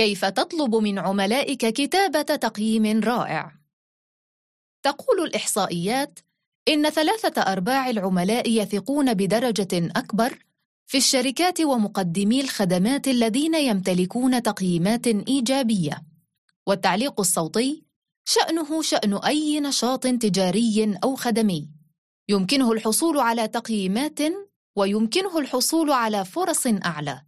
كيف تطلب من عملائك كتابة تقييم رائع؟ تقول الإحصائيات إن ثلاثة أرباع العملاء يثقون بدرجة أكبر في الشركات ومقدمي الخدمات الذين يمتلكون تقييمات إيجابية والتعليق الصوتي شأنه شأن أي نشاط تجاري أو خدمي يمكنه الحصول على تقييمات ويمكنه الحصول على فرص أعلى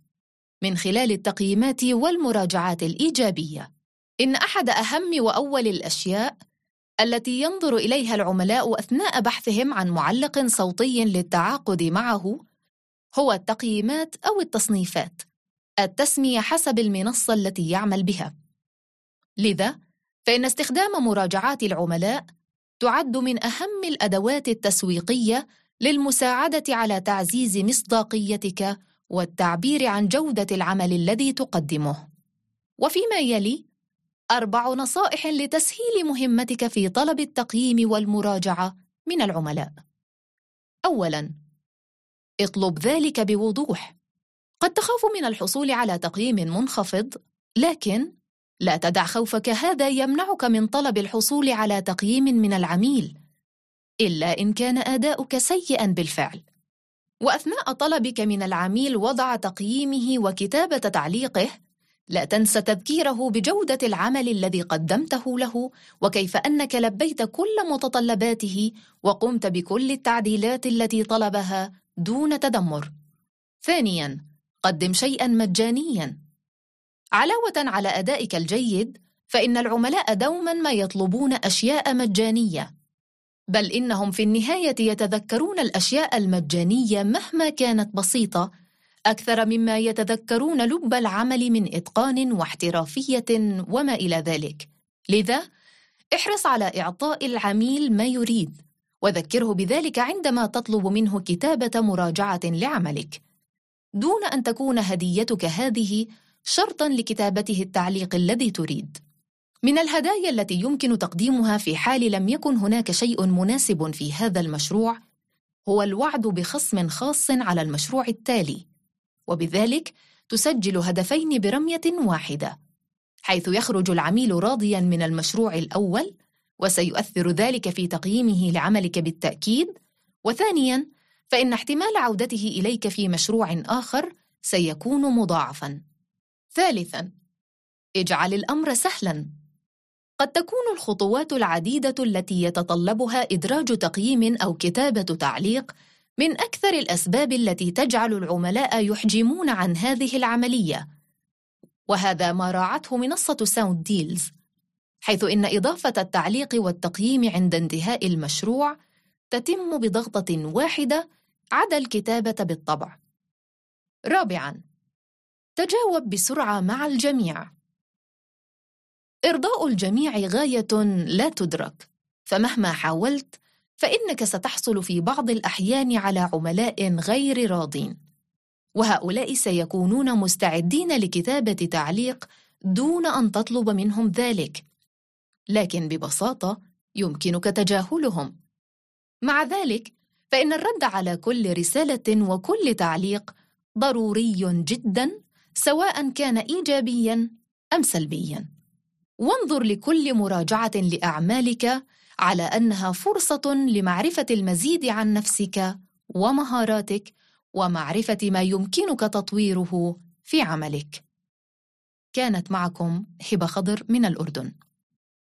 من خلال التقييمات والمراجعات الإيجابية. إن أحد أهم وأول الأشياء التي ينظر إليها العملاء أثناء بحثهم عن معلق صوتي للتعاقد معه هو التقييمات أو التصنيفات التسمية حسب المنصة التي يعمل بها. لذا فإن استخدام مراجعات العملاء تعد من أهم الأدوات التسويقية للمساعدة على تعزيز مصداقيتك والتعبير عن جودة العمل الذي تقدمه. وفيما يلي أربع نصائح لتسهيل مهمتك في طلب التقييم والمراجعة من العملاء. أولاً: اطلب ذلك بوضوح. قد تخاف من الحصول على تقييم منخفض، لكن لا تدع خوفك هذا يمنعك من طلب الحصول على تقييم من العميل، إلا إن كان أداؤك سيئاً بالفعل. وأثناء طلبك من العميل وضع تقييمه وكتابة تعليقه، لا تنس تذكيره بجودة العمل الذي قدمته له وكيف أنك لبيت كل متطلباته وقمت بكل التعديلات التي طلبها دون تذمر. ثانياً، قدم شيئاً مجانياً. علاوة على أدائك الجيد، فإن العملاء دوماً ما يطلبون أشياء مجانية. بل إنهم في النهاية يتذكرون الأشياء المجانية مهما كانت بسيطة أكثر مما يتذكرون لب العمل من إتقان واحترافية وما إلى ذلك. لذا احرص على إعطاء العميل ما يريد، وذكره بذلك عندما تطلب منه كتابة مراجعة لعملك، دون أن تكون هديتك هذه شرطًا لكتابته التعليق الذي تريد. من الهدايا التي يمكن تقديمها في حال لم يكن هناك شيء مناسب في هذا المشروع هو الوعد بخصم خاص على المشروع التالي وبذلك تسجل هدفين برمية واحدة حيث يخرج العميل راضيا من المشروع الأول وسيؤثر ذلك في تقييمه لعملك بالتأكيد وثانيا فإن احتمال عودته إليك في مشروع آخر سيكون مضاعفا. ثالثا اجعل الأمر سهلا. قد تكون الخطوات العديدة التي يتطلبها إدراج تقييم أو كتابة تعليق من أكثر الأسباب التي تجعل العملاء يحجمون عن هذه العملية. وهذا ما راعته منصة Sound Deals حيث إن إضافة التعليق والتقييم عند انتهاء المشروع تتم بضغطة واحدة عدا الكتابة بالطبع. رابعاً تجاوب بسرعة مع الجميع. إرضاء الجميع غاية لا تدرك. فمهما حاولت فإنك ستحصل في بعض الأحيان على عملاء غير راضين. وهؤلاء سيكونون مستعدين لكتابة تعليق دون أن تطلب منهم ذلك. لكن ببساطة يمكنك تجاهلهم. مع ذلك فإن الرد على كل رسالة وكل تعليق ضروري جدا سواء كان إيجابيا أم سلبيا. وانظر لكل مراجعة لأعمالك على أنها فرصة لمعرفة المزيد عن نفسك ومهاراتك ومعرفة ما يمكنك تطويره في عملك. كانت معكم هبة خضر من الأردن.